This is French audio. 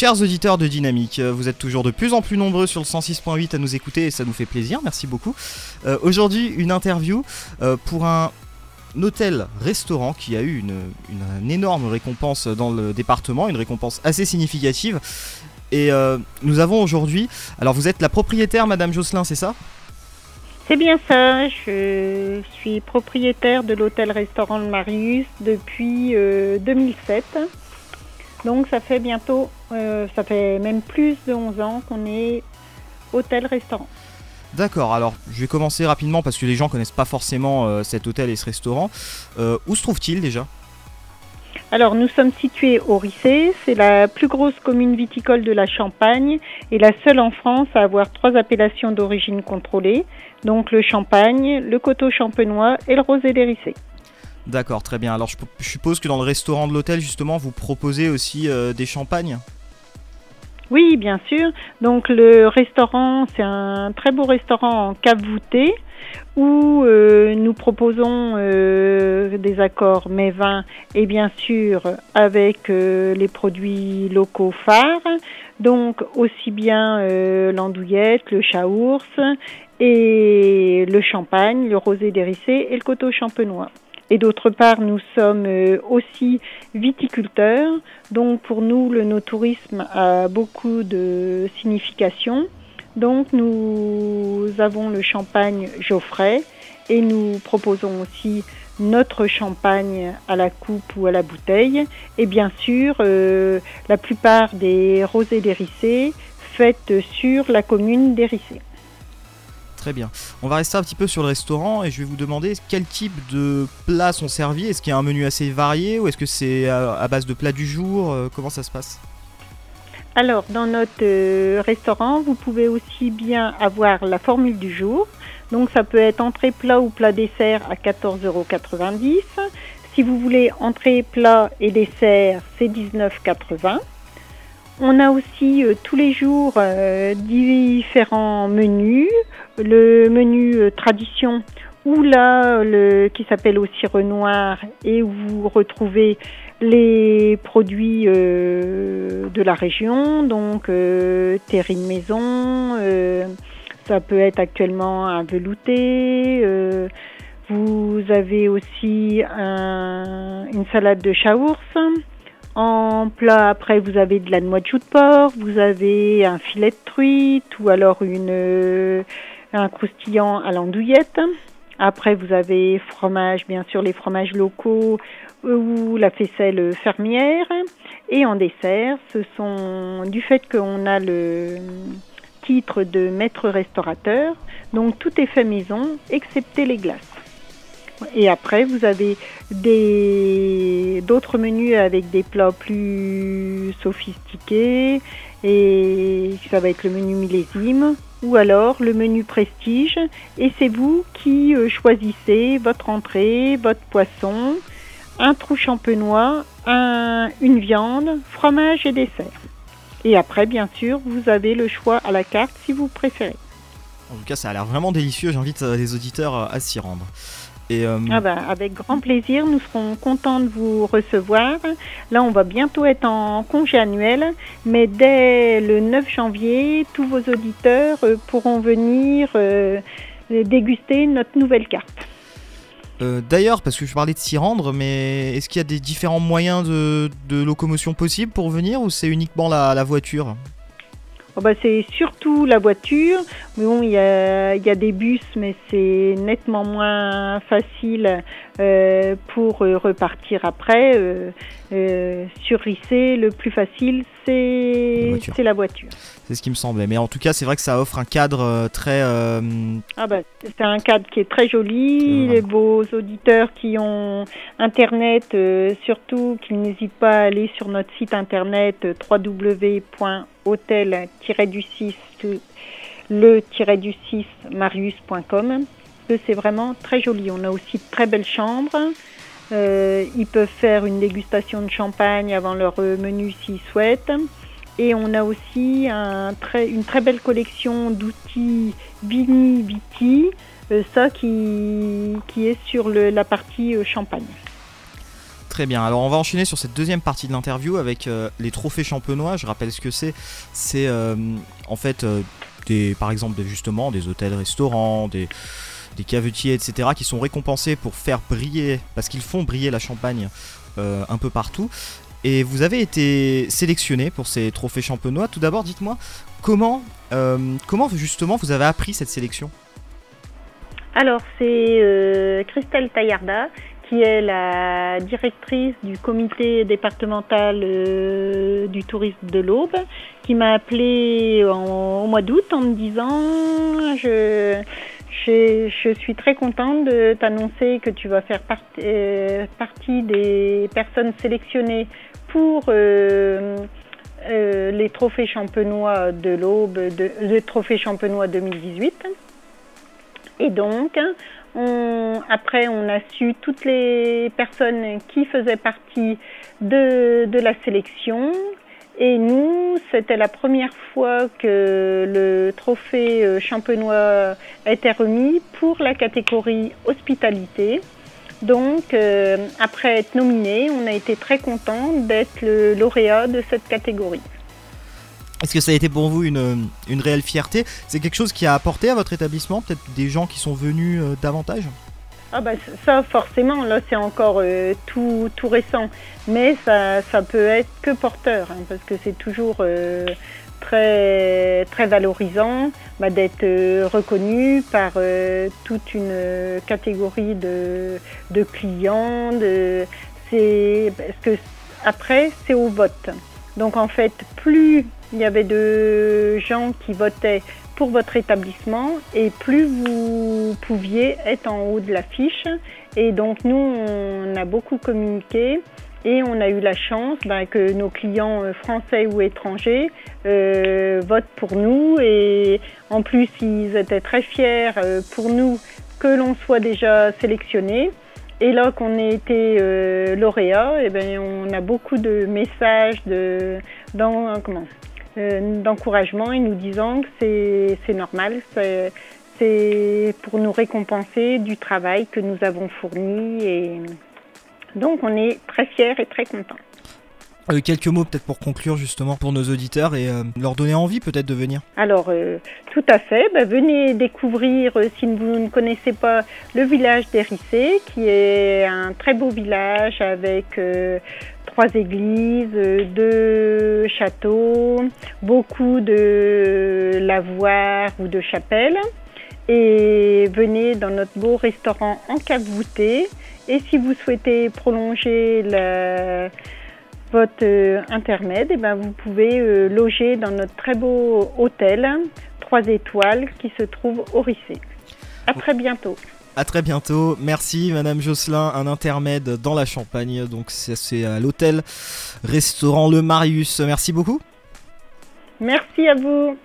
Chers auditeurs de Dynamique, euh, vous êtes toujours de plus en plus nombreux sur le 106.8 à nous écouter et ça nous fait plaisir, merci beaucoup. Euh, Aujourd'hui, une interview euh, pour un hôtel-restaurant qui a eu une, énorme récompense dans le département, une récompense assez significative. Et nous avons aujourd'hui, alors vous êtes la propriétaire, Madame Josselin, c'est ça? C'est bien ça, je suis propriétaire de l'hôtel-restaurant Marius depuis euh, 2007. Donc ça fait bientôt, euh, ça fait même plus de 11 ans qu'on est hôtel-restaurant. D'accord, alors je vais commencer rapidement parce que les gens connaissent pas forcément euh, cet hôtel et ce restaurant. Euh, où se trouve-t-il déjà? Alors nous sommes situés au Rissé, c'est la plus grosse commune viticole de la Champagne et la seule en France à avoir trois appellations d'origine contrôlée, donc le Champagne, le Coteau Champenois et le Rosé des Rissés. D'accord, très bien. Alors je, suppose que dans le restaurant de l'hôtel, justement, vous proposez aussi euh, des champagnes? Oui, bien sûr. Donc le restaurant, c'est un très beau restaurant en cave voûtée où euh, nous proposons euh, des accords mets vins et bien sûr avec les produits locaux phares. Donc aussi bien l'andouillette, le chaours et le champagne, le rosé dérissé et le coteau champenois. Et d'autre part, nous sommes euh, aussi viticulteurs. Donc pour nous, le no-tourisme a beaucoup de signification. Donc nous avons le champagne Geoffrey et nous proposons aussi notre champagne à la coupe ou à la bouteille. Et bien sûr, euh, la plupart des rosés d'Hérissé faites sur la commune d'Hérissé. On va rester un petit peu sur le restaurant et je vais vous demander quel type de plats sont servis. Est-ce qu'il y a un menu assez varié ou est-ce que c'est à, à base de plats du jour Euh, Comment ça se passe? Alors, dans notre euh, restaurant, vous pouvez aussi bien avoir la formule du jour. Donc, ça peut être entrée plat ou plat dessert à 14,90 euros. Si vous voulez entrée plat et dessert, c'est 19,80. On a aussi euh, tous les jours euh, différents menus. Le menu euh, tradition ou là le qui s'appelle aussi Renoir et où vous retrouvez les produits euh, de la région, donc euh, terrine maison, euh, ça peut être actuellement un velouté. euh, vous avez aussi un- une salade de chaours. En plat, après, vous avez de la noix de de porc, vous avez un filet de truite ou alors une, un croustillant à l'andouillette. Après, vous avez fromage, bien sûr, les fromages locaux ou la faisselle fermière. Et en dessert, ce sont du fait qu'on a le titre de maître restaurateur, donc tout est fait maison, excepté les glaces. Et après, vous avez d'autres menus avec des plats plus sophistiqués et ça va être le menu millésime ou alors le menu prestige et c'est vous qui euh, choisissez votre entrée, votre poisson, un trou champenois, un- une viande, fromage et dessert. Et après, bien sûr, vous avez le choix à la carte si vous préférez. En tout cas, ça a l'air vraiment délicieux. J'invite euh, les auditeurs euh, à s'y rendre. Et euh, Ah ben, avec grand plaisir, nous serons contents de vous recevoir. Là, on va bientôt être en congé annuel, mais dès le 9 janvier, tous vos auditeurs euh, pourront venir euh, déguster notre nouvelle carte. d'ailleurs, parce que je parlais de s'y rendre, mais est-ce qu'il y a des différents moyens de, de locomotion possibles pour venir ou c'est uniquement la, la voiture? Oh bah, c'est surtout la voiture. Mais bon, il y a, des bus, mais c'est nettement moins facile euh, pour euh, repartir après. Euh, euh, sur Rissé, le plus facile, c'est la voiture. C'est ce qui me semblait. Mais en tout cas, c'est vrai que ça offre un cadre euh, très. euh, Ah bah, c'est un cadre qui est très joli. Ouais. Les beaux auditeurs qui ont Internet, euh, surtout qu'ils n'hésitent pas à aller sur notre site internet euh, www.hôtel-du-6 le-du-6 marius.com. C'est vraiment très joli. On a aussi de très belles chambres. Euh, ils peuvent faire une dégustation de champagne avant leur euh, menu s'ils souhaitent. Et on a aussi une très belle collection d'outils Vini Viti, euh, ça qui, est sur la partie champagne. Très bien, alors on va enchaîner sur cette deuxième partie de l'interview avec les trophées champenois. Je rappelle ce que c'est. C'est en fait par exemple justement des hôtels, restaurants, des, des cavetiers, etc. qui sont récompensés pour faire briller, parce qu'ils font briller la Champagne un peu partout. Et vous avez été sélectionné pour ces trophées champenois. Tout d'abord, dites-moi comment, comment justement vous avez appris cette sélection? Alors, c'est euh, Christelle Taillarda, qui est la directrice du comité départemental euh, du tourisme de l'Aube, qui m'a appelé au mois d'août en me disant je, je, suis très contente de t'annoncer que tu vas faire euh, partie des personnes sélectionnées pour les trophées champenois de l'Aube, le trophée champenois 2018. Et donc, après, on a su toutes les personnes qui faisaient partie de, la sélection. Et nous, c'était la première fois que le trophée euh, champenois était remis pour la catégorie hospitalité. Donc, euh, après être nominé, on a été très content d'être le lauréat de cette catégorie. Est-ce que ça a été pour vous une, une réelle fierté? C'est quelque chose qui a apporté à votre établissement Peut-être des gens qui sont venus euh, davantage? Ah bah ça forcément, là c'est encore euh, tout, tout récent, mais ça, ça peut être que porteur, hein, parce que c'est toujours euh, très, très valorisant bah, d'être reconnu par toute une catégorie de, de clients. De, parce que après c'est au vote. Donc en fait, plus il y avait de gens qui votaient pour votre établissement et plus vous pouviez être en haut de l'affiche. Et donc nous, on a beaucoup communiqué et on a eu la chance ben, que nos clients euh, français ou étrangers euh, votent pour nous. Et en plus, ils étaient très fiers euh, pour nous que l'on soit déjà sélectionné. Et là qu'on ait été lauréat, et eh ben, on a beaucoup de messages de, dans, comment, d'encouragement et nous disant que c'est normal, c'est pour nous récompenser du travail que nous avons fourni et donc on est très fiers et très contents. Euh, quelques mots peut-être pour conclure justement pour nos auditeurs et euh, leur donner envie peut-être de venir. Alors tout à fait, bah, venez découvrir si vous ne connaissez pas le village d'Hérissé qui est un très beau village avec trois églises, deux châteaux, beaucoup de lavoirs ou de chapelles. Et venez dans notre beau restaurant en cave voûtée. Et si vous souhaitez prolonger votre intermède, et eh ben vous pouvez euh, loger dans notre très beau hôtel, trois étoiles, qui se trouve au Rissé. À très bientôt. À très bientôt. Merci Madame Jocelyn. Un intermède dans la Champagne. Donc c'est à l'hôtel restaurant Le Marius. Merci beaucoup. Merci à vous.